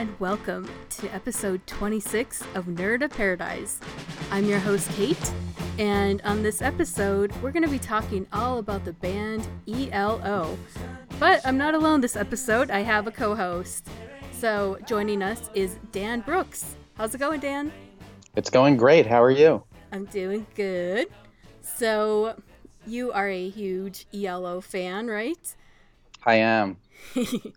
and welcome to episode 26 of Nerd of Paradise. I'm your host, Kate, and on this episode, we're going to be talking all about the band ELO. But I'm not alone this episode, I have a co host. So joining us is Dan Brooks. How's it going, Dan? It's going great. How are you? I'm doing good. So, you are a huge ELO fan, right? I am.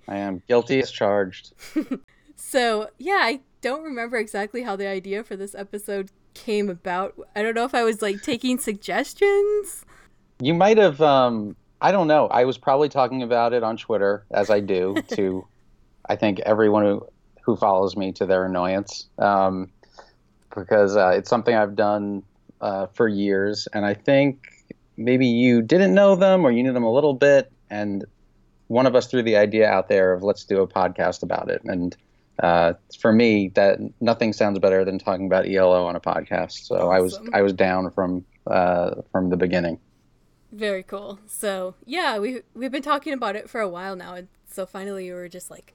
I am guilty as charged. so, yeah, I don't remember exactly how the idea for this episode came about. I don't know if I was like taking suggestions. You might have um I don't know. I was probably talking about it on Twitter as I do to I think everyone who who follows me to their annoyance. Um because uh, it's something I've done uh, for years and I think maybe you didn't know them or you knew them a little bit and one of us threw the idea out there of let's do a podcast about it. And uh, for me, that nothing sounds better than talking about ELO on a podcast. So awesome. I was I was down from uh, from the beginning. Very cool. So yeah, we we've been talking about it for a while now, and so finally we were just like,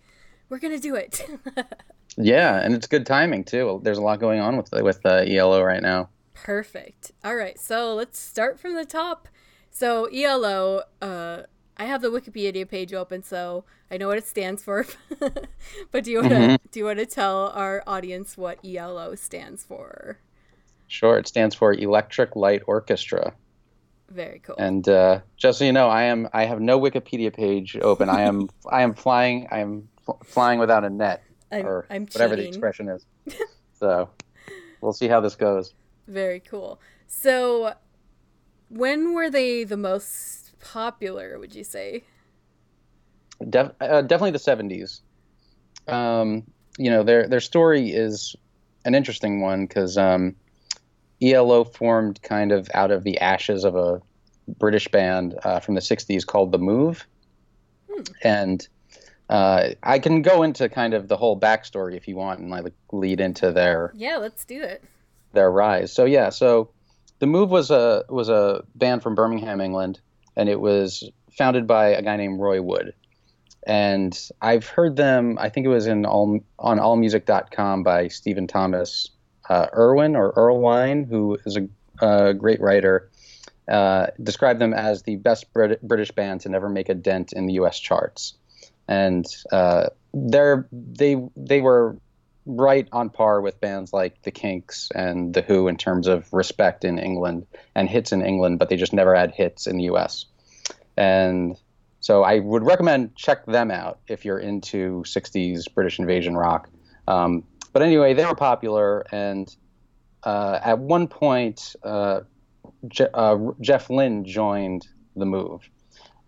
we're gonna do it. yeah, and it's good timing too. There's a lot going on with with uh, ELO right now. Perfect. All right, so let's start from the top. So ELO, uh, I have the Wikipedia page open, so I know what it stands for. but do you want to mm-hmm. do you want to tell our audience what ELO stands for? Sure, it stands for Electric Light Orchestra. Very cool. And uh, just so you know, I am I have no Wikipedia page open. I am I am flying I am fl- flying without a net I'm, or I'm whatever the expression is. so we'll see how this goes. Very cool. So when were they the most popular, would you say? Def- uh, definitely the 70s. Um, you know, their their story is an interesting one because um, ELO formed kind of out of the ashes of a British band uh, from the 60s called The Move. Hmm. And uh, I can go into kind of the whole backstory if you want and like lead into their yeah, let's do it. Their rise. So yeah, so the Move was a was a band from Birmingham, England, and it was founded by a guy named Roy Wood. And I've heard them, I think it was in all, on allmusic.com by Stephen Thomas uh, Erwin or Erlewine, who is a, a great writer, uh, described them as the best Brit- British band to never make a dent in the U.S. charts. And uh, they, they were right on par with bands like the Kinks and the Who in terms of respect in England and hits in England, but they just never had hits in the U.S. And so I would recommend check them out if you're into '60s British invasion rock. Um, but anyway, they were popular, and uh, at one point, uh, Je- uh, Jeff Lynne joined the Move,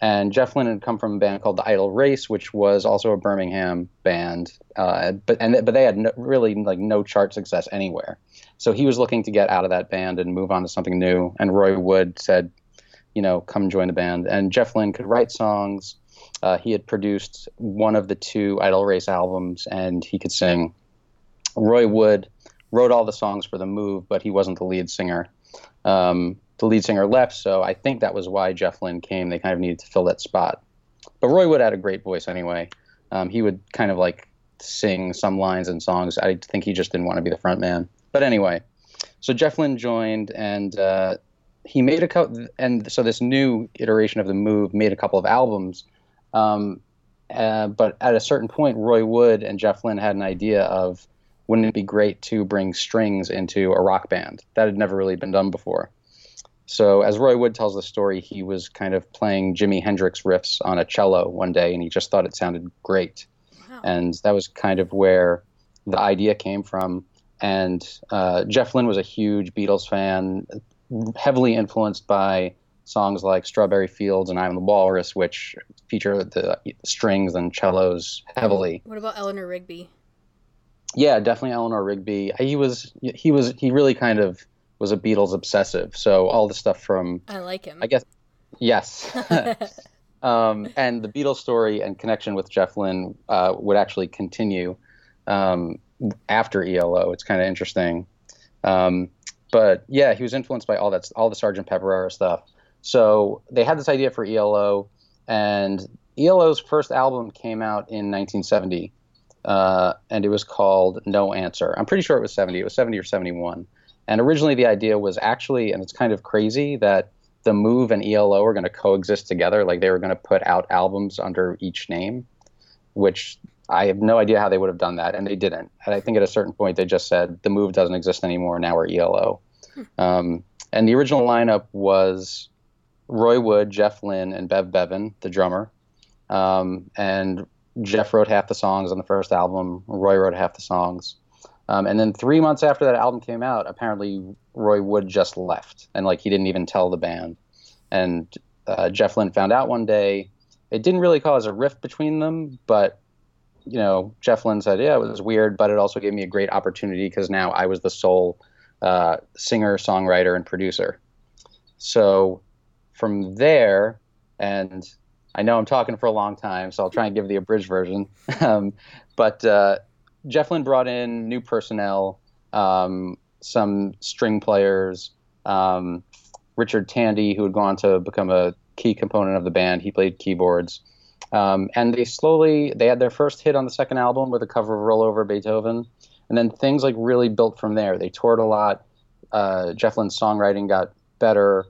and Jeff Lynne had come from a band called the Idle Race, which was also a Birmingham band, uh, but and but they had no, really like no chart success anywhere. So he was looking to get out of that band and move on to something new. And Roy Wood said, you know, come join the band. And Jeff Lynne could write songs. Uh, he had produced one of the two Idle Race albums, and he could sing. Roy Wood wrote all the songs for the Move, but he wasn't the lead singer. Um, the lead singer left, so I think that was why Jeff Lynne came. They kind of needed to fill that spot. But Roy Wood had a great voice anyway. Um, he would kind of like sing some lines and songs. I think he just didn't want to be the front man. But anyway, so Jeff Lynne joined, and uh, he made a couple. And so this new iteration of the Move made a couple of albums. Um, uh, but at a certain point, Roy Wood and Jeff Lynne had an idea of wouldn't it be great to bring strings into a rock band? That had never really been done before. So, as Roy Wood tells the story, he was kind of playing Jimi Hendrix riffs on a cello one day, and he just thought it sounded great. Wow. And that was kind of where the idea came from. And uh, Jeff Lynne was a huge Beatles fan, heavily influenced by songs like Strawberry Fields and I'm the Walrus, which feature the strings and cellos heavily. What about Eleanor Rigby? Yeah, definitely Eleanor Rigby. He was he was he really kind of was a Beatles obsessive. So all the stuff from I like him. I guess yes. um, and the Beatles story and connection with Jeff Lynne uh, would actually continue um, after ELO. It's kind of interesting. Um, but yeah, he was influenced by all that, all the Sergeant Pepper era stuff. So they had this idea for ELO, and ELO's first album came out in 1970, uh, and it was called No Answer. I'm pretty sure it was 70. It was 70 or 71. And originally the idea was actually, and it's kind of crazy that the Move and ELO are going to coexist together. Like they were going to put out albums under each name, which I have no idea how they would have done that, and they didn't. And I think at a certain point they just said the Move doesn't exist anymore. Now we're ELO. Hmm. Um, and the original lineup was Roy Wood, Jeff Lynne, and Bev Bevan, the drummer. Um, and Jeff wrote half the songs on the first album. Roy wrote half the songs. Um, and then three months after that album came out, apparently Roy Wood just left, and like he didn't even tell the band. And uh, Jeff Lynne found out one day. It didn't really cause a rift between them, but you know, Jeff Lynne said, "Yeah, it was weird, but it also gave me a great opportunity because now I was the sole uh, singer, songwriter, and producer." So from there, and I know I'm talking for a long time, so I'll try and give the abridged version. um, but uh, Jeff Lynne brought in new personnel, um, some string players, um, Richard Tandy, who had gone to become a key component of the band. He played keyboards. Um, and they slowly they had their first hit on the second album with a cover of Roll Over Beethoven, and then things like really built from there. They toured a lot. Uh, Jeff Lynne's songwriting got better.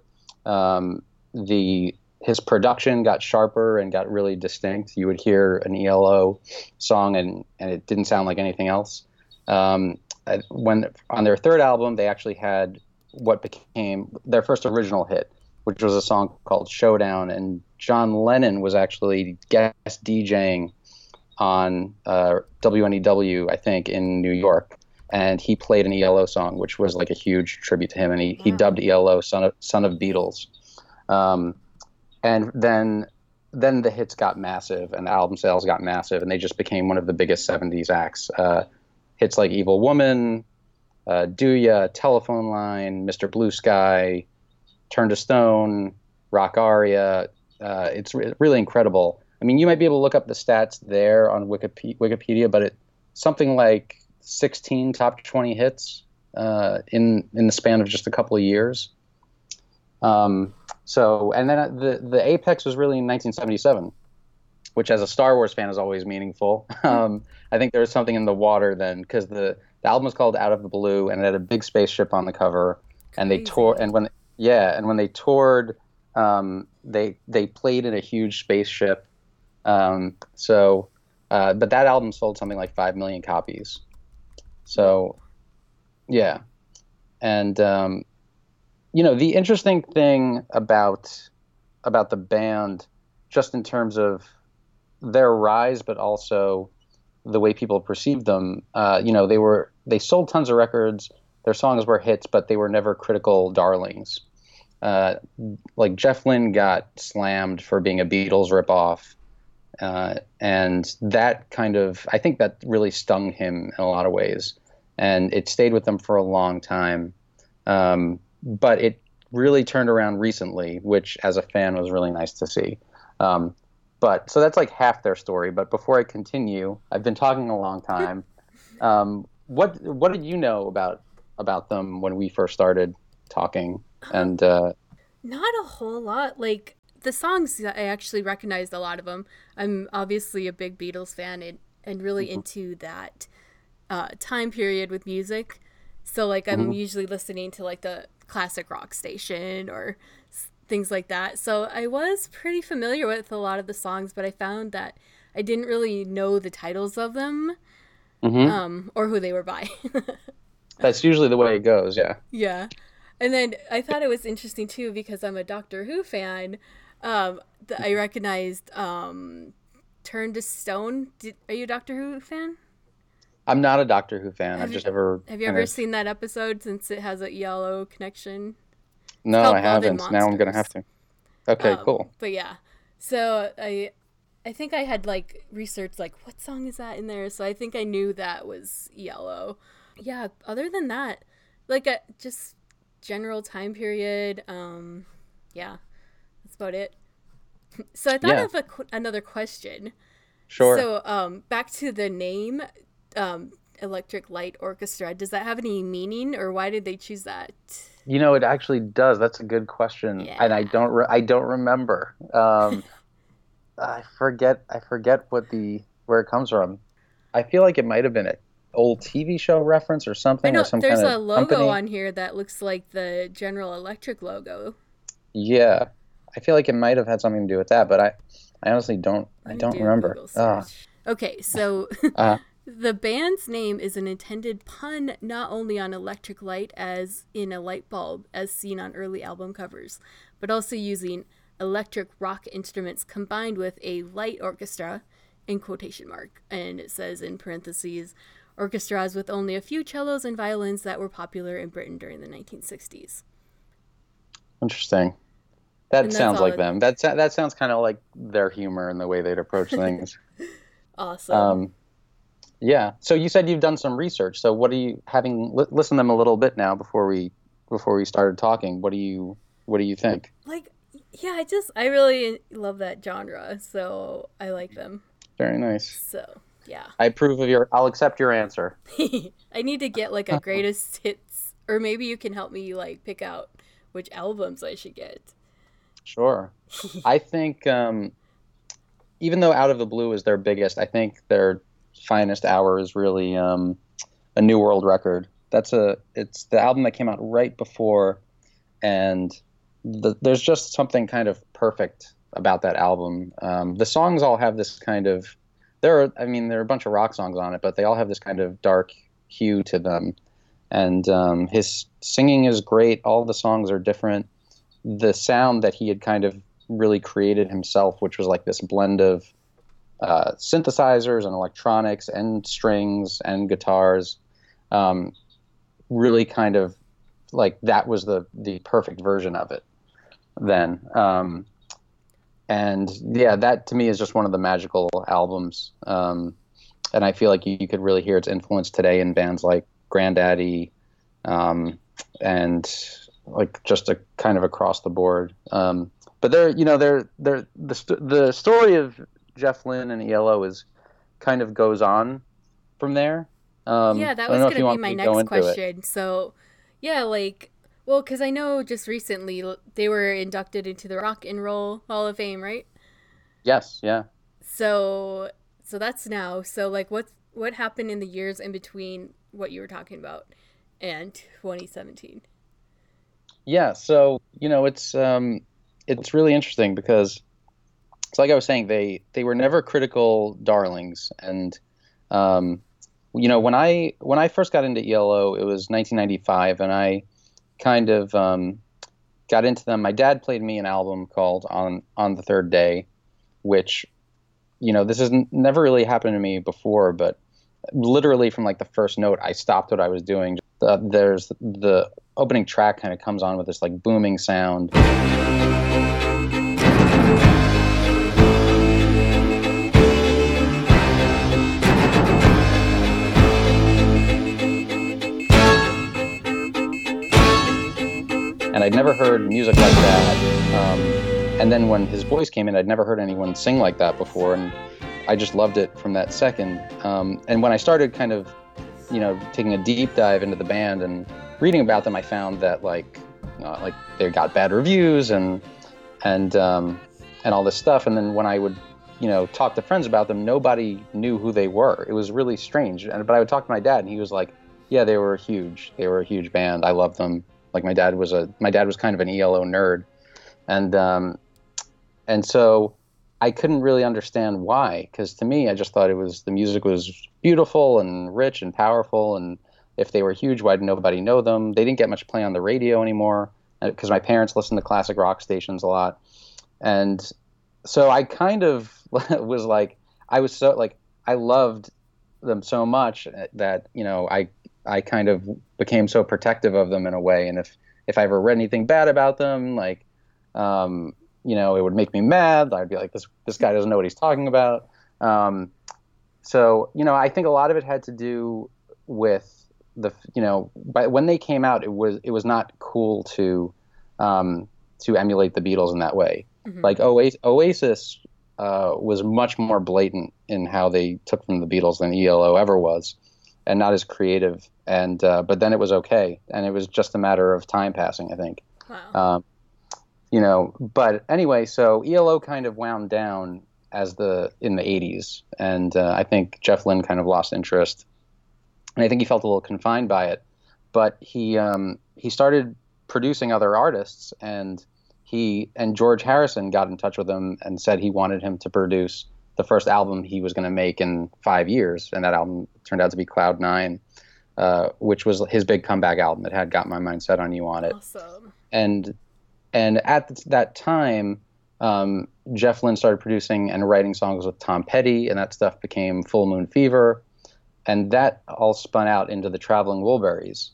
Um, the his production got sharper and got really distinct. You would hear an ELO song and, and it didn't sound like anything else. Um, when on their third album, they actually had what became their first original hit, which was a song called Showdown. And John Lennon was actually guest DJing on uh, WNEW, I think, in New York. And he played an ELO song, which was like a huge tribute to him. And he, he dubbed ELO Son of, Son of Beatles. Um, and then then the hits got massive and the album sales got massive and they just became one of the biggest 70s acts. Uh, hits like evil woman uh, do ya telephone line mr blue sky turn to stone rock aria. Uh, it's re- really incredible. I mean you might be able to look up the stats there on wikipedia, wikipedia but it something like 16 top 20 hits uh, in in the span of just a couple of years um, so, and then the the apex was really in 1977, which as a Star Wars fan is always meaningful. Um, I think there was something in the water then because the, the album was called Out of the Blue and it had a big spaceship on the cover, and they toured and when yeah and when they toured, um, they they played in a huge spaceship. Um, so, uh, but that album sold something like five million copies. So, yeah, and um, you know, the interesting thing about about the band, just in terms of their rise, but also the way people perceived them. Uh, you know, they were they sold tons of records. Their songs were hits, but they were never critical darlings. Uh, like Jeff Lynne got slammed for being a Beatles ripoff, uh, and that kind of I think that really stung him in a lot of ways, and it stayed with them for a long time. Um, but it really turned around recently, which as a fan was really nice to see. Um, but so that's like half their story. But before I continue, I've been talking a long time. Um, what what did you know about about them when we first started talking? And uh, not a whole lot. Like the songs, I actually recognized a lot of them. I'm obviously a big Beatles fan and and really mm-hmm. into that uh, time period with music. So like I'm mm-hmm. usually listening to like the classic rock station or things like that. So I was pretty familiar with a lot of the songs, but I found that I didn't really know the titles of them mm-hmm. um, or who they were by. That's usually the way it goes, yeah. Yeah. And then I thought it was interesting too because I'm a Doctor Who fan. Um, I recognized um, Turn to Stone. Did, are you a Doctor Who fan? I'm not a Doctor Who fan. Have I've just you, ever. Have you ever of... seen that episode since it has a ELO connection? No, I haven't. Now I'm gonna have to. Okay, um, cool. But yeah, so I, I think I had like researched like what song is that in there. So I think I knew that was ELO. Yeah. Other than that, like a, uh, just general time period. Um, yeah, that's about it. So I thought yeah. of a, another question. Sure. So um, back to the name um, Electric Light Orchestra. Does that have any meaning, or why did they choose that? You know, it actually does. That's a good question, yeah. and I don't. Re- I don't remember. Um, I forget. I forget what the where it comes from. I feel like it might have been an old TV show reference or something. I know or some there's a logo company. on here that looks like the General Electric logo. Yeah, I feel like it might have had something to do with that, but I, I honestly don't. I don't do remember. Ah. Okay, so uh, the band's name is an intended pun not only on electric light, as in a light bulb, as seen on early album covers, but also using electric rock instruments combined with a light orchestra, in quotation mark, and it says in parentheses, orchestras with only a few cellos and violins that were popular in Britain during the 1960s. interesting. That sounds like it- them. That that sounds kind of like their humor and the way they'd approach things. Awesome. um, yeah. So you said you've done some research. So what are you having li- listened to them a little bit now before we before we started talking? What do you what do you think? like, yeah, I just, I really love that genre, so I like them. Very nice. So, yeah. I approve of your. I'll accept your answer. I need to get like a greatest hits, or maybe you can help me like pick out which albums I should get. Sure. I think um, even though Out of the Blue is their biggest, I think their finest hour is really um, a New World record. That's a it's the album that came out right before, and the, there's just something kind of perfect about that album. Um, the songs all have this kind of there are I mean there are a bunch of rock songs on it, but they all have this kind of dark hue to them. And um, his singing is great. All the songs are different the sound that he had kind of really created himself, which was like this blend of uh, synthesizers and electronics and strings and guitars, um, really kind of like that was the the perfect version of it then. Um, and yeah, that to me is just one of the magical albums. Um, and I feel like you, you could really hear its influence today in bands like Grandaddy um, and like just a kind of across the board. Um, but they're, you know, they're, they're, the, the story of Jeff Lynne and ELO is kind of goes on from there. Um, yeah, that was going to be my next question. So, yeah, like, well, because I know just recently they were inducted into the Rock and Roll Hall of Fame, right? Yes, yeah. So, so that's now. So, like, what what happened in the years in between what you were talking about and 2017? Yeah, so you know it's um, it's really interesting because it's like I was saying they they were never critical darlings, and um, you know when I when I first got into ELO it was 1995, and I kind of um, got into them. My dad played me an album called on on the third day, which you know this has n- never really happened to me before, but literally from like the first note I stopped what I was doing. There's the opening track kind of comes on with this like booming sound. And I'd never heard music like that. Um, and then when his voice came in, I'd never heard anyone sing like that before. And I just loved it from that second. Um, and when I started kind of, you know, taking a deep dive into the band and reading about them, I found that like, uh, like they got bad reviews and and um, and all this stuff. And then when I would, you know, talk to friends about them, nobody knew who they were. It was really strange. And but I would talk to my dad, and he was like, "Yeah, they were huge. They were a huge band. I loved them. Like my dad was a my dad was kind of an ELO nerd, and um, and so I couldn't really understand why. Because to me, I just thought it was the music was beautiful and rich and powerful, and if they were huge, why did nobody know them? They didn't get much play on the radio anymore because my parents listened to classic rock stations a lot, and so I kind of was like, I was so like, I loved them so much that you know I I kind of became so protective of them in a way, and if if I ever read anything bad about them, like um, you know, it would make me mad. I'd be like, this this guy doesn't know what he's talking about. Um, so you know, I think a lot of it had to do with the you know, but when they came out, it was it was not cool to um, to emulate the Beatles in that way. Mhm. Like Oasis, Oasis uh, was much more blatant in how they took from the Beatles than ELO ever was, and not as creative. And uh, but then it was okay, and it was just a matter of time passing, I think. Wow. Um, you know, but anyway, so ELO kind of wound down as the in the 80s, and uh, I think Jeff Lynne kind of lost interest, and I think he felt a little confined by it. But he um, he started producing other artists, and he and George Harrison got in touch with him and said he wanted him to produce the first album he was going to make in five years, and that album turned out to be Cloud Nine, uh, which was his big comeback album. It had "Got My Mind Set on You" on it, Awesome. and and at that time, um, Jeff Lynne started producing and writing songs with Tom Petty, and that stuff became Full Moon Fever, and that all spun out into the Traveling Wilburys.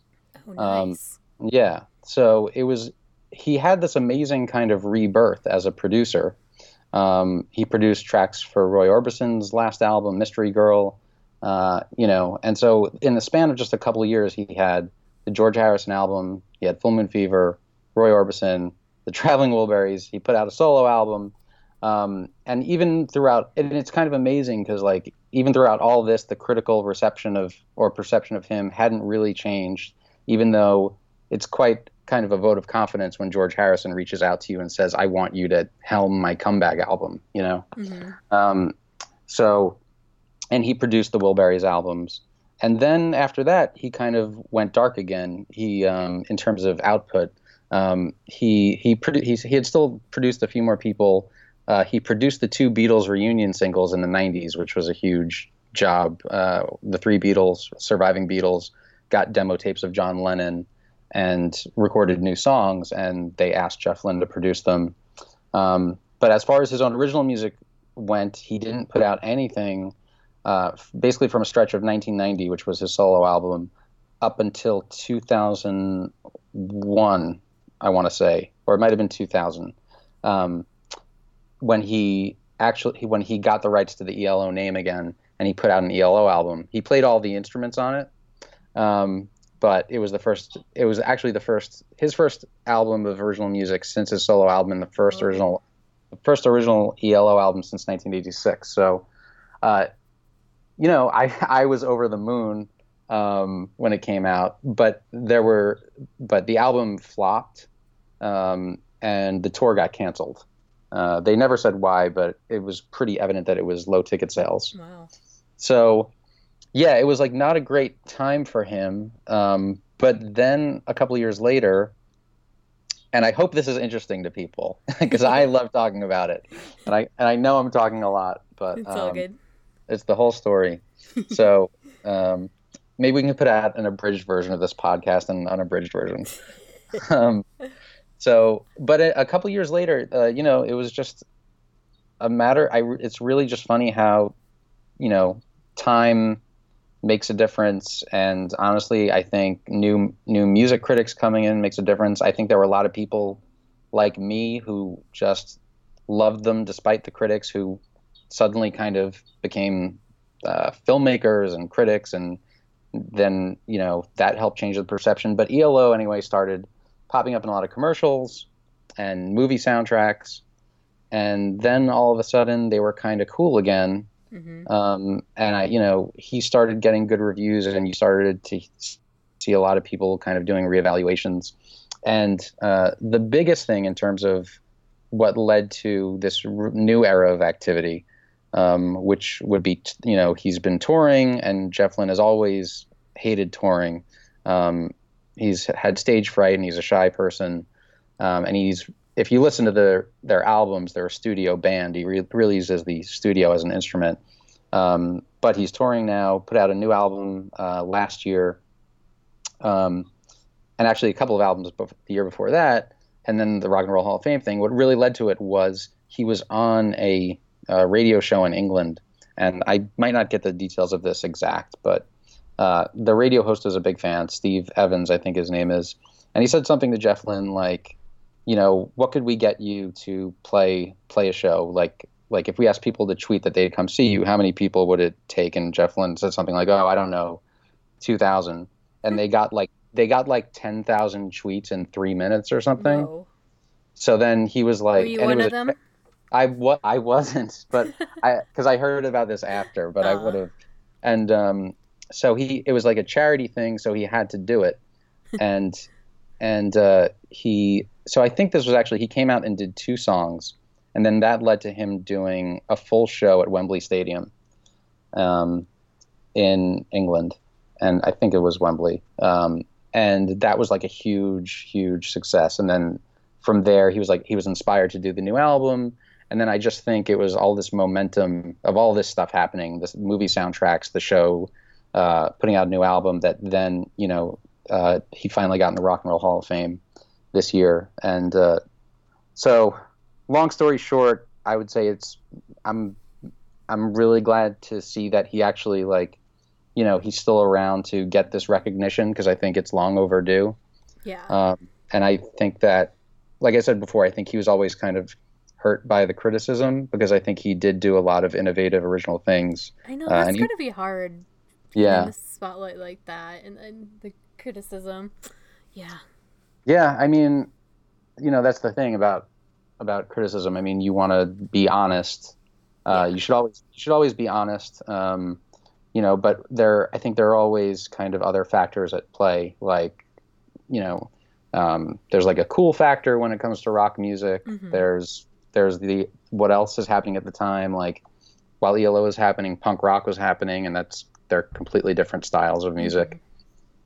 Oh, Um, nice. Yeah. So it was, he had this amazing kind of rebirth as a producer. Um, he produced tracks for Roy Orbison's last album, Mystery Girl, uh, you know, and so in the span of just a couple of years, he had the George Harrison album, he had Full Moon Fever, Roy Orbison, the Traveling Wilburys. He put out a solo album. Um, and even throughout, and it's kind of amazing because, like, even throughout all this, the critical reception of or perception of him hadn't really changed, even though it's quite kind of a vote of confidence when George Harrison reaches out to you and says, "I want you to helm my comeback album," you know. hmm Um, so, and he produced the Wilburys albums, and then after that, he kind of went dark again. He, um, in terms of output, um, he he, produ- he he had still produced a few more people. Uh, he produced the two Beatles reunion singles in the '90s, which was a huge job. Uh, the three Beatles, surviving Beatles, got demo tapes of John Lennon and recorded new songs, and they asked Jeff Lynne to produce them. Um, but as far as his own original music went, he didn't put out anything uh, basically from a stretch of 1990, which was his solo album, up until 2001, I want to say, or it might have been 2000, um, when he actually when he got the rights to the ELO name again, and he put out an ELO album. He played all the instruments on it, um, but it was the first. It was actually the first his first album of original music since his solo album, and the first Oh. original the first original ELO album since 1986. So, uh, you know, I I was over the moon um, when it came out, but there were but the album flopped, um, and the tour got canceled. Uh, they never said why, but it was pretty evident that it was low ticket sales. Wow. So, yeah, it was like not a great time for him. Um, but then a couple years later, and I hope this is interesting to people because I love talking about it, and I and I know I'm talking a lot, but It's all um, good. it's the whole story. So um, maybe we can put out an abridged version of this podcast and an unabridged version. um, so, but a, a couple years later, uh, you know, it was just a matter. I it's really just funny how, you know, time makes a difference. And honestly, I think new new music critics coming in makes a difference. I think there were a lot of people like me who just loved them despite the critics who suddenly kind of became uh, filmmakers and critics and then you know that helped change the perception but elo anyway started popping up in a lot of commercials and movie soundtracks and then all of a sudden they were kind of cool again hmm um, and I, you know, he started getting good reviews, and you started to see a lot of people kind of doing reevaluations. And uh, the biggest thing in terms of what led to this r- new era of activity, um, which would be, t- you know, he's been touring, and Jeff Lynne has always hated touring. Um, he's had stage fright, and he's a shy person. Um, and he's if you listen to their their albums, they're a studio band. He re- really uses the studio as an instrument. Um, but he's touring now. Put out a new album uh, last year, um, and actually a couple of albums bef- the year before that. And then the Rock and Roll Hall of Fame thing. What really led to it was he was on a, uh radio show in England, and I might not get the details of this exact, but uh, the radio host was a big fan. Steve Evans, I think his name is, and he said something to Jeff Lynne like, you know, what could we get you to play play a show? Like like if we asked people to tweet that they'd come see you, how many people would it take? And Jeff Lynne said something like, oh, I don't know, two thousand, and they got like they got like ten thousand tweets in three minutes or something. So then he was like, Were you and it one was of a- them? I wa- I wasn't, but I because I heard about this after, but I would have, and um, so he it was like a charity thing, so he had to do it, and and uh, he so I think this was actually he came out and did two songs, and then that led to him doing a full show at Wembley Stadium, um, in England, and I think it was Wembley. Um, and that was like a huge, huge success. And then from there, he was like he was inspired to do the new album. And then I just think it was all this momentum of all this stuff happening, this movie soundtracks, the show, uh, putting out a new album that then you know uh, he finally got in the Rock and Roll Hall of Fame this year. And uh, so, long story short, I would say it's I'm I'm really glad to see that he actually like you know he's still around to get this recognition because I think it's long overdue. Yeah. Um, and I think that, like I said before, I think he was always kind of hurt by the criticism because I think he did do a lot of innovative, original things. I know Uh, that's and he- gotta be hard. Yeah. In the spotlight like that, and, and the criticism. Yeah. Yeah, I mean, you know, that's the thing about about criticism. I mean, you want to be honest. Uh. You should always you should always be honest. Um, you know, but there, I think there are always kind of other factors at play, like, you know, um, there's like a cool factor when it comes to rock music. Mhm. There's there's the what else is happening at the time, like while ELO was happening, punk rock was happening, and that's they're completely different styles of music.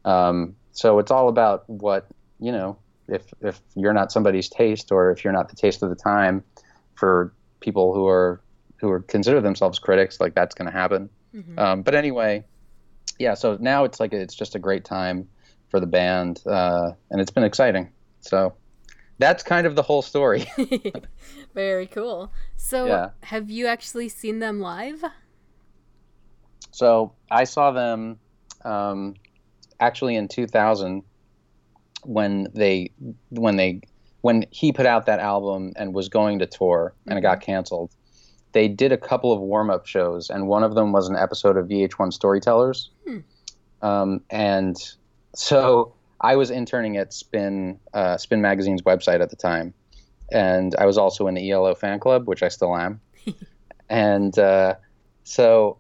Um, so it's all about what you know. If if you're not somebody's taste, or if you're not the taste of the time, for people who are who are consider themselves critics, like that's going to happen. Mhm. Um, but anyway, yeah. So now it's like it's just a great time for the band, uh, and it's been exciting. So that's kind of the whole story. Very cool. So, Yeah. have you actually seen them live? So I saw them um, actually in 2000 when they when they when he put out that album and was going to tour and it got canceled. They did a couple of warm up shows, and one of them was an episode of VH1 Storytellers. Hmm. Um, and so I was interning at Spin uh, Spin Magazine's website at the time, and I was also in the ELO fan club, which I still am. and uh, so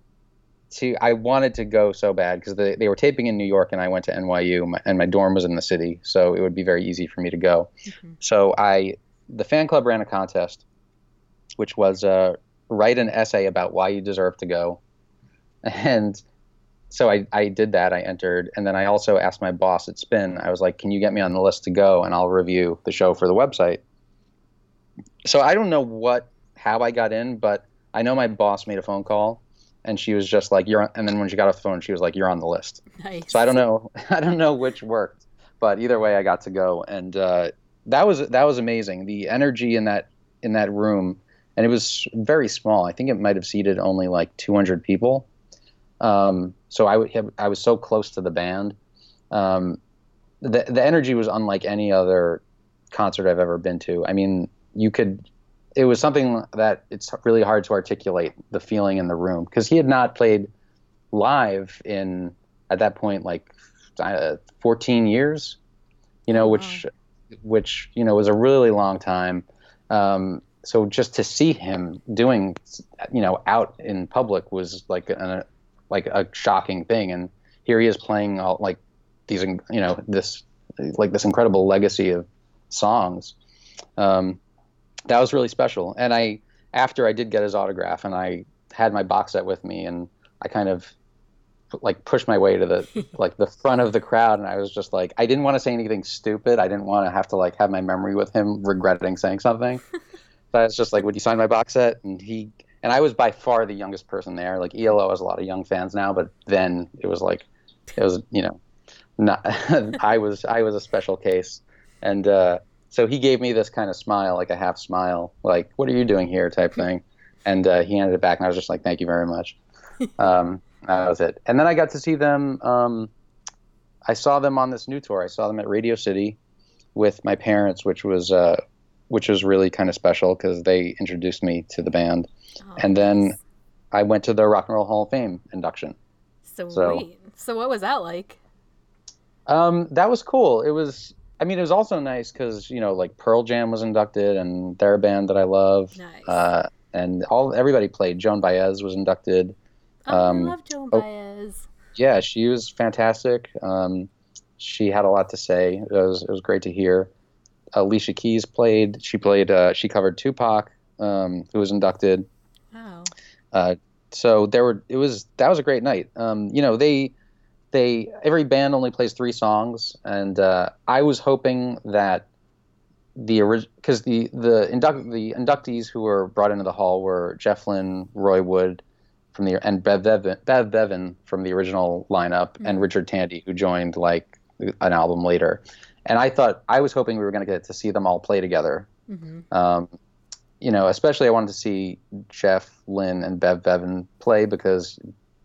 to I wanted to go so bad because they, they were taping in New York and I went to NYU my, and my dorm was in the city, so it would be very easy for me to go. Mhm. So I the fan club ran a contest, which was uh, write an essay about why you deserve to go, and so I, I did that. I entered, and then I also asked my boss at Spin. I was like, "Can you get me on the list to go, and I'll review the show for the website." So I don't know what how I got in, but I know my boss made a phone call, and she was just like, "You're," on, and then when she got off the phone, she was like, "You're on the list." Nice. So I don't know, I don't know which worked, but either way, I got to go, and uh, that was that was amazing. The energy in that in that room, and it was very small. I think it might have seated only like 200 people. Um, so I would have, I was so close to the band. Um, the the energy was unlike any other concert I've ever been to. I mean, you could. It was something that it's really hard to articulate the feeling in the room because he had not played live in at that point like uh, 14 years you know which which you know was a really long time. Um, so just to see him doing you know out in public was like a like a shocking thing. And here he is playing all like these you know this like this incredible legacy of songs. Um, that was really special. And i after i did get his autograph and i had my box set with me and i kind of like pushed my way to the like the front of the crowd and i was just like i didn't want to say anything stupid. I didn't want to have to like have my memory with him regretting saying something. So i was just like would you sign my box set? And he and i was by far the youngest person there. Like elo has a lot of young fans now but then it was like it was you know not i was i was a special case. And uh so he gave me this kind of smile like a half smile like what are you doing here type thing and uh, he handed it back and i was just like thank you very much um that was it. And then I got to see them. Um, I saw them on this new tour. I saw them at Radio City with my parents, which was uh, which was really kind of special because they introduced me to the band. Oh, and then- nice. I went to the Rock and Roll Hall of Fame induction. Sweet. so- So, what was that like? Um, that was cool. It was. I mean, it was also nice because you know, like Pearl Jam was inducted, and they're a band that I love. Nice. Uh, and all everybody played. Joan Baez was inducted. oh, um, I love Joan oh. Baez. yeah, she was fantastic. Um, she had a lot to say. It was it was great to hear. Alicia Keys played. She played. Uh, she covered Tupac. um, who was inducted. Wow. Uh, so there were it was that was a great night. Um, you know they they every band only plays three songs, and uh, I was hoping that the original because the the induct the inductees who were brought into the hall were Jeff Lynne, Roy Wood from the and Bev Bevan, Bev Bevan from the original lineup, Mhm. and Richard Tandy who joined like an album later. And I thought I was hoping we were going to get to see them all play together. hmm Um, you know, especially I wanted to see Jeff Lynne and Bev Bevan play because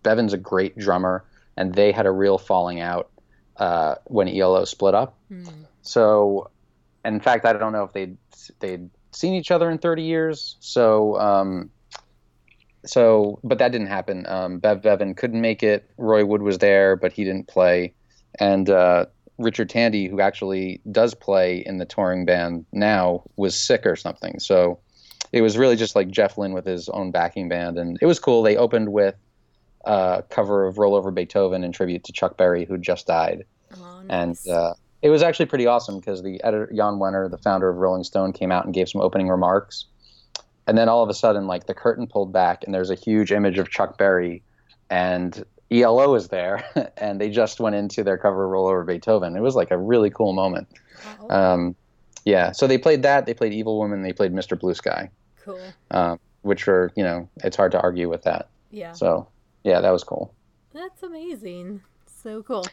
Bevan's a great drummer, and they had a real falling out uh, when ELO split up. Mm. So, in fact, I don't know if they'd they'd seen each other in 30 years. So, um, so, but that didn't happen. Um, Bev Bevan couldn't make it. Roy Wood was there, but he didn't play, and uh, Richard Tandy, who actually does play in the touring band now, was sick or something. So, it was really just like Jeff Lynne with his own backing band, and it was cool. They opened with a cover of "Roll Over Beethoven" in tribute to Chuck Berry, who just died Oh, and uh, it was actually pretty awesome because the editor Jan Wenner, the founder of Rolling Stone, came out and gave some opening remarks, and then all of a sudden, like the curtain pulled back, and there's a huge image of Chuck Berry, and ELO is there, and they just went into their cover of "Roll Over Beethoven." It was like a really cool moment. Um, yeah, so they played that. They played "Evil Woman." They played "Mr. Blue Sky," cool. um, which were you know it's hard to argue with that. Yeah. So yeah, that was cool. That's amazing. So cool.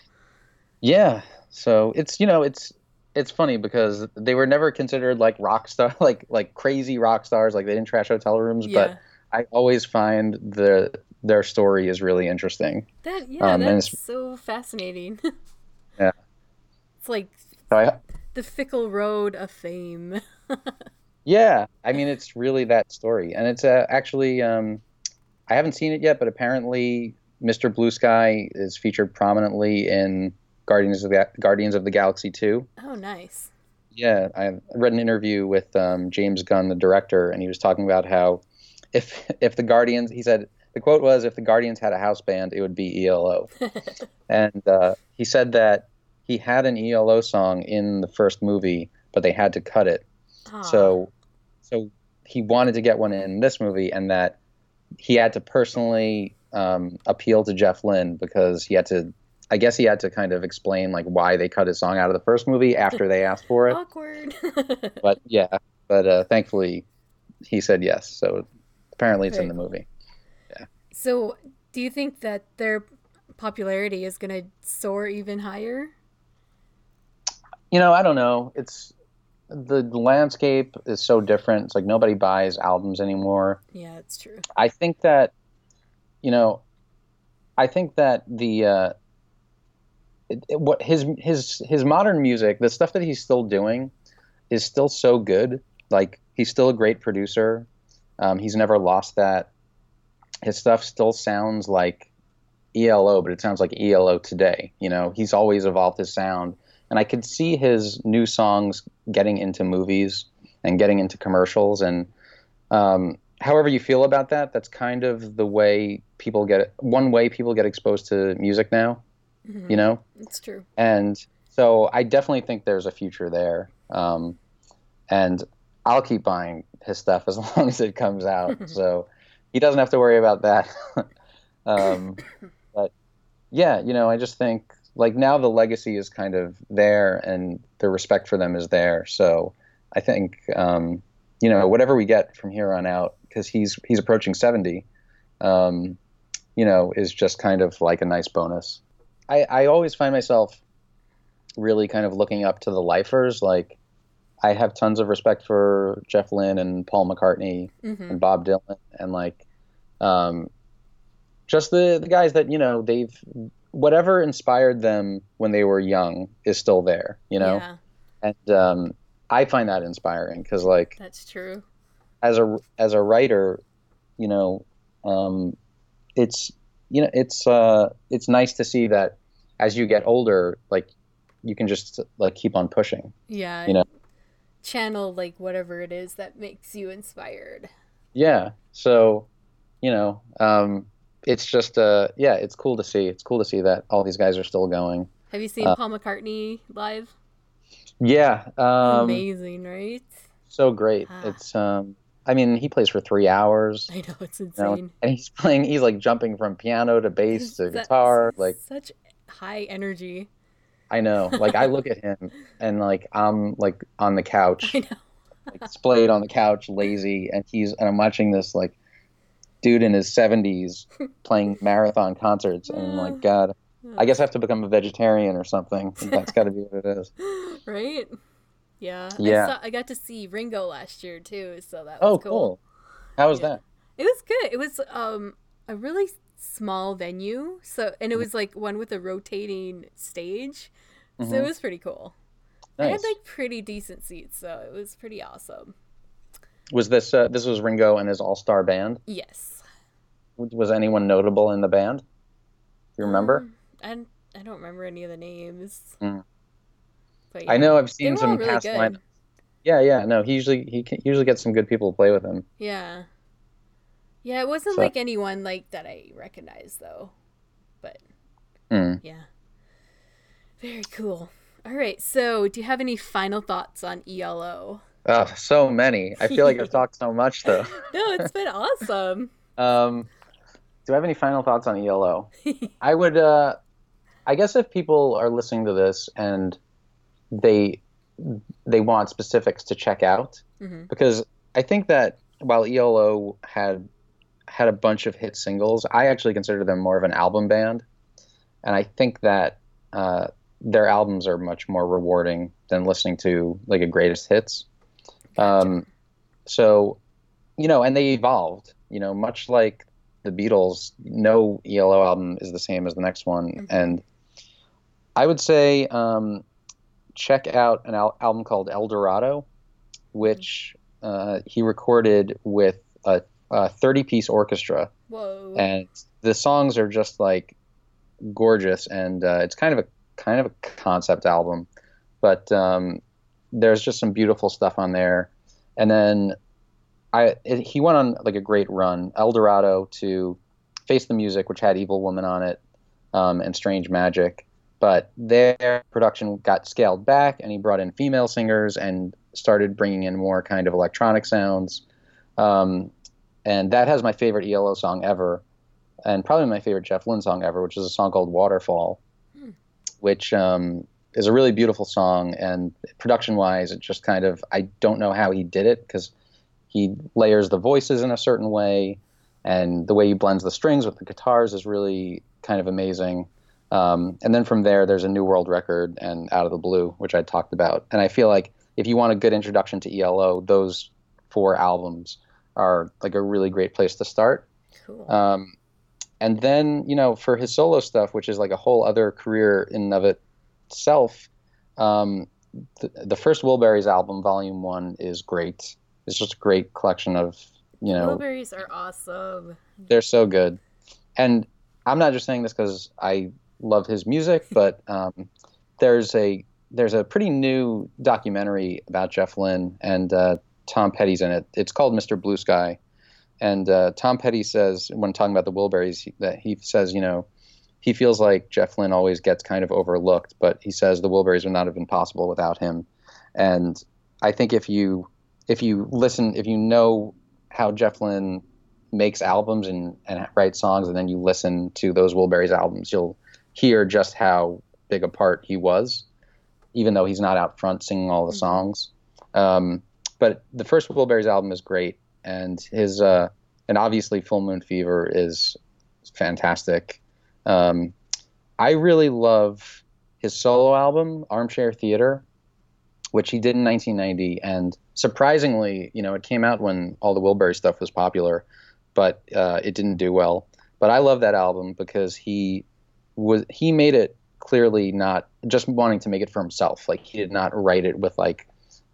Yeah. So it's you know it's it's funny because they were never considered like rock star like like crazy rock stars like they didn't trash hotel rooms Yeah. but I always find the their story is really interesting. That yeah, Um, that's so fascinating. Yeah. It's like So I the fickle road of fame. yeah, I mean it's really that story and it's uh, actually um I haven't seen it yet but apparently Mr. Blue Sky is featured prominently in Guardians of the Guardians of the Galaxy 2. Oh, nice. Yeah, I read an interview with um, James Gunn, the director, and he was talking about how if if the Guardians, he said the quote was, "If the Guardians had a house band, it would be ELO." and uh, he said that he had an ELO song in the first movie, but they had to cut it. Aw. So, so he wanted to get one in this movie, and that he had to personally um, appeal to Jeff Lynne because he had to. I guess he had to kind of explain like why they cut his song out of the first movie after they asked for it awkward. but yeah, but uh, thankfully he said yes. So apparently it's in the movie. Yeah. so, do you think that their popularity is going to soar even higher? You know, I don't know. It's the landscape is so different. It's like nobody buys albums anymore. Yeah, it's true. I think that, you know, I think that the uh, it, it- what his his his modern music, the stuff that he's still doing, is still so good. Like he's still a great producer. Um, he's never lost that. His stuff still sounds like ELO, but it sounds like ELO today. You know, he's always evolved his sound, and I could see his new songs getting into movies and getting into commercials. And um, however you feel about that that's kind of the way people get one way people get exposed to music now Mhm. you know? It's true. and so i definitely think there's a future there. Um, and i'll keep buying his stuff as long as it comes out. So he doesn't have to worry about that. Um, but yeah you know i just think like now the legacy is kind of there and the respect for them is there. So i think um, you know whatever we get from here on out because he's he's approaching 70 um, you know is just kind of like a nice bonus. I, I always find myself really kind of looking up to the lifers. Like i have tons of respect for jeff lynne and paul mccartney hmm and bob dylan and like um, just the, the guys that you know they've whatever inspired them when they were young is still there you know Yeah, and um, I find that inspiring because, like, that's true. as a as a writer, you know, um, it's you know it's uh, it's nice to see that as you get older, like you can just like keep on pushing. Yeah. You know. Channel like whatever it is that makes you inspired. Yeah. So, you know, um, it's just uh, yeah, it's cool to see. It's cool to see that all these guys are still going. Have you seen Uh, Paul McCartney live? Yeah. Um, Amazing, right? so great. Ah. It's um, I mean, he plays for three hours. I know it's you know, insane. and he's playing. He's like jumping from piano to bass to guitar. Like such high energy. I know. Like I look at him and like I'm like on the couch, I know. like splayed on the couch, lazy, and he's and I'm watching this like dude in his 70s playing marathon concerts, and I'm like, God, I guess I have to become a vegetarian or something. That's got to be what it is. right? Yeah. Yeah. I, saw, I got to see Ringo last year too, so that was Oh, cool. cool. How was Yeah. that? It was good. It was um a really small venue, so and it was like one with a rotating stage, so it Mhm. was pretty cool. I had like pretty decent seats, so it was pretty awesome. Was this uh, this was Ringo and his all star band? Yes. Was anyone notable in the band? Do you remember? Um, I I don't remember any of the names. Mm. But I know I've seen some really past good. line. Yeah, yeah. No, he usually he usually gets some good people to play with him. Yeah. Yeah, it wasn't So- like anyone like that I recognized though. But Hmm. yeah. Very cool. All right. So, do you have any final thoughts on ELO? Oh, so many. I feel like I've talked so much though. No, it's been awesome. Um, do I have any final thoughts on ELO? I would. Uh, I guess if people are listening to this and they they want specifics to check out, hmm because I think that while ELO had had a bunch of hit singles, I actually consider them more of an album band, and I think that uh, their albums are much more rewarding than listening to like a greatest hits. Um, so, you know, and they evolved. You know, much like the Beatles, no ELO album is the same as the next one, Mhm. and I would say um, check out an al- album called Eldorado, which uh, he recorded with a, a 30-piece orchestra, Whoa. and the songs are just like gorgeous, and uh, it's kind of a kind of a concept album, but um, there's just some beautiful stuff on there, and then I he went on like a great run, Eldorado to Face the Music, which had Evil Woman on it, um, and Strange Magic, but their production got scaled back, and he brought in female singers and started bringing in more kind of electronic sounds. Um, and that has my favorite ELO song ever, and probably my favorite Jeff Lynne song ever, which is a song called Waterfall, Hmm. which um, is a really beautiful song. And production wise, it just kind of, I don't know how he did it because he layers the voices in a certain way, and the way he blends the strings with the guitars is really kind of amazing. Um, and then from there, there's a New World record and Out of the Blue, which I talked about. And I feel like if you want a good introduction to ELO, those four albums are like a really great place to start. cool. Um, and then, you know, for his solo stuff, which is like a whole other career in and of itself, um, the, the first Wilburys album, Volume One, is great. It's just a great collection of, you know, Blueberries are awesome. they're so good. And I'm not just saying this because I love his music, but um, there's a there's a pretty new documentary about Jeff Lynne and uh, Tom Petty's in it. It's called Mr. Blue Sky, and uh, Tom Petty says when talking about the Wilburys he- that he says you know he feels like Jeff Lynne always gets kind of overlooked, but he says the Wilburys would not have been possible without him. And I think if you if you listen if you know how Jeff Lynne makes albums and, and writes songs and then you listen to those Wilburys albums, you'll hear just how big a part he was, even though he's not out front singing all the Mhm. songs. Um, but the first Wilburys album is great, and his uh, and obviously Full Moon Fever is fantastic. Um, I really love his solo album Armchair Theater, which he did in 1990, and surprisingly, you know, it came out when all the Wilbury stuff was popular, but uh, it didn't do well. But I love that album because he was he made it clearly not just wanting to make it for himself. Like he did not write it with like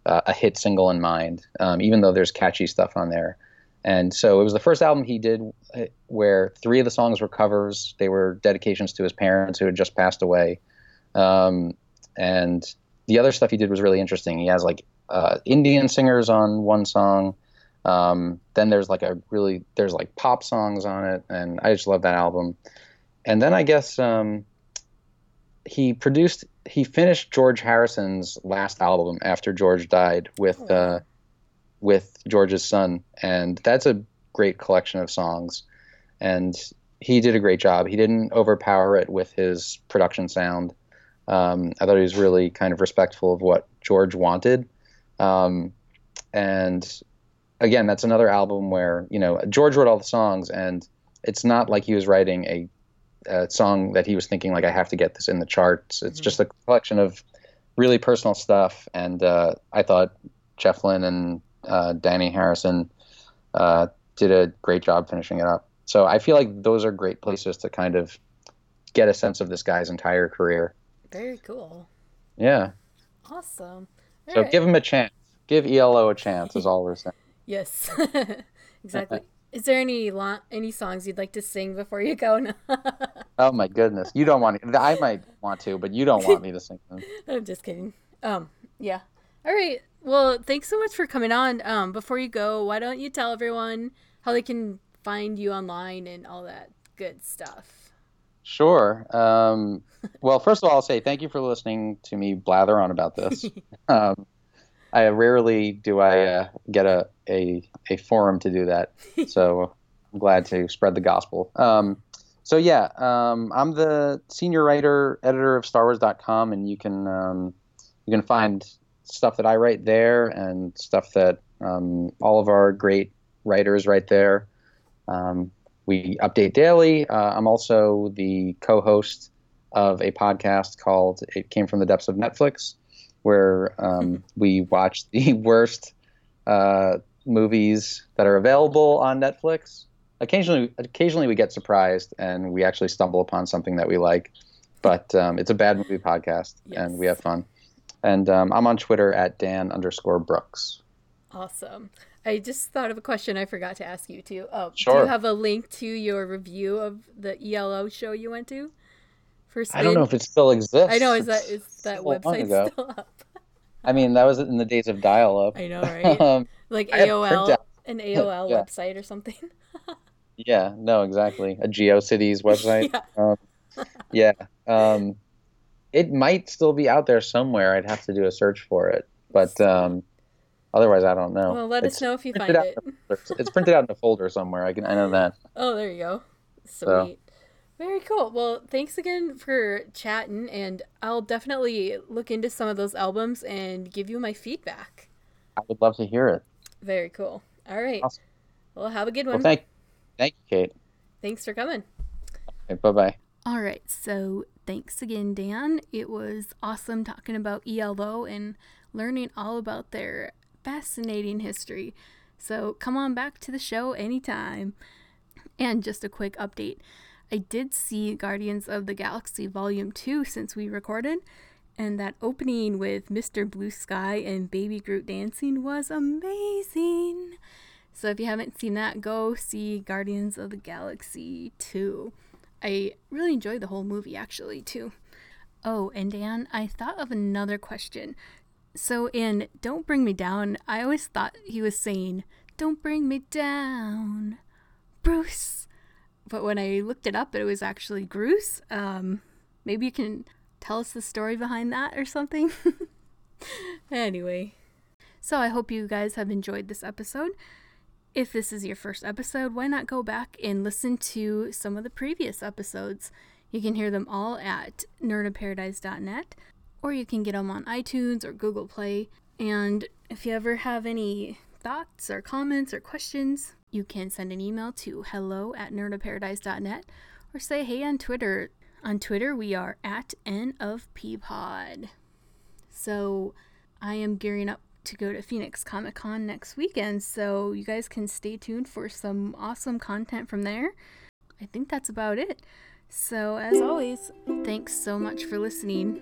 uh, a hit single in mind, um, even though there's catchy stuff on there. And so it was the first album he did uh, where three of the songs were covers. They were dedications to his parents who had just passed away. Um, and the other stuff he did was really interesting. He has like uh, Indian singers on one song. Um, then there's like a really there's like pop songs on it, and I just love that album. And then I guess um, he produced he finished George Harrison's last album after George died with uh, with George's son, and that's a great collection of songs. And he did a great job. He didn't overpower it with his production sound. Um, I thought he was really kind of respectful of what George wanted. Um, and again, that's another album where you know George wrote all the songs, and it's not like he was writing a, a song that he was thinking like I have to get this in the charts. It's mm-hmm. just a collection of really personal stuff, and uh, I thought Jeff Lynne and uh, Dhani Harrison uh, did a great job finishing it up. So I feel like those are great places to kind of get a sense of this guy's entire career. Very cool. Yeah. Awesome. All so right. give him a chance. Give ELO a chance. Is all we're saying. yes. exactly. Is there any lo- any songs you'd like to sing before you go? oh my goodness, you don't want to. I might want to, but you don't want me to sing them. I'm just kidding. Um, yeah. All right. Well, thanks so much for coming on. Um, before you go, why don't you tell everyone how they can find you online and all that good stuff? Sure. Um, well, first of all, I'll say thank you for listening to me blather on about this. um, I rarely do I uh, get a, a a forum to do that, so I'm glad to spread the gospel. Um, so yeah, um, I'm the senior writer editor of StarWars.com, and you can um, you can find stuff that I write there and stuff that um, all of our great writers write there. Um, we update daily. Uh, I'm also the co-host of a podcast called "It Came from the Depths of Netflix." where um, we watch the worst uh, movies that are available on Netflix. Occasionally, occasionally we get surprised and we actually stumble upon something that we like. But um, it's a bad movie podcast, yes. and we have fun. And um, I'm on Twitter at Dan underscore Brooks. Awesome. I just thought of a question I forgot to ask you too. Oh, sure. Do you have a link to your review of the ELO show you went to? for Spin. I don't know if it still exists. I know is that is that website still up? I mean, that was in the days of dial-up. I know, right? um, like AOL, an AOL yeah. website or something. yeah, no, exactly. A GeoCities website. yeah. Um, yeah. Um, it might still be out there somewhere. I'd have to do a search for it, but um, otherwise, I don't know. Well, let it's us know if you find it. it's printed out in a folder somewhere. I can. I know that. Oh, there you go. Sweet. So, very cool. Well, thanks again for chatting, and I'll definitely look into some of those albums and give you my feedback. I would love to hear it. Very cool. All right. Awesome. Well, have a good one. Well, thank, thank you, Kate. Thanks for coming. Okay, bye bye. All right. So, thanks again, Dan. It was awesome talking about ELO and learning all about their fascinating history. So, come on back to the show anytime. And just a quick update. I did see Guardians of the Galaxy Volume 2 since we recorded, and that opening with Mr. Blue Sky and Baby Groot dancing was amazing. So if you haven't seen that, go see Guardians of the Galaxy 2. I really enjoyed the whole movie actually, too. Oh, and Dan, I thought of another question. So in Don't Bring Me Down, I always thought he was saying, Don't bring me down, Bruce. But when I looked it up, it was actually Groose. Um, maybe you can tell us the story behind that or something. anyway, so I hope you guys have enjoyed this episode. If this is your first episode, why not go back and listen to some of the previous episodes? You can hear them all at nerdaparadise.net, or you can get them on iTunes or Google Play. And if you ever have any thoughts or comments or questions, you can send an email to hello at nerdaparadise.net or say hey on Twitter. On Twitter, we are at N of Peapod. So I am gearing up to go to Phoenix Comic Con next weekend, so you guys can stay tuned for some awesome content from there. I think that's about it. So, as always, thanks so much for listening,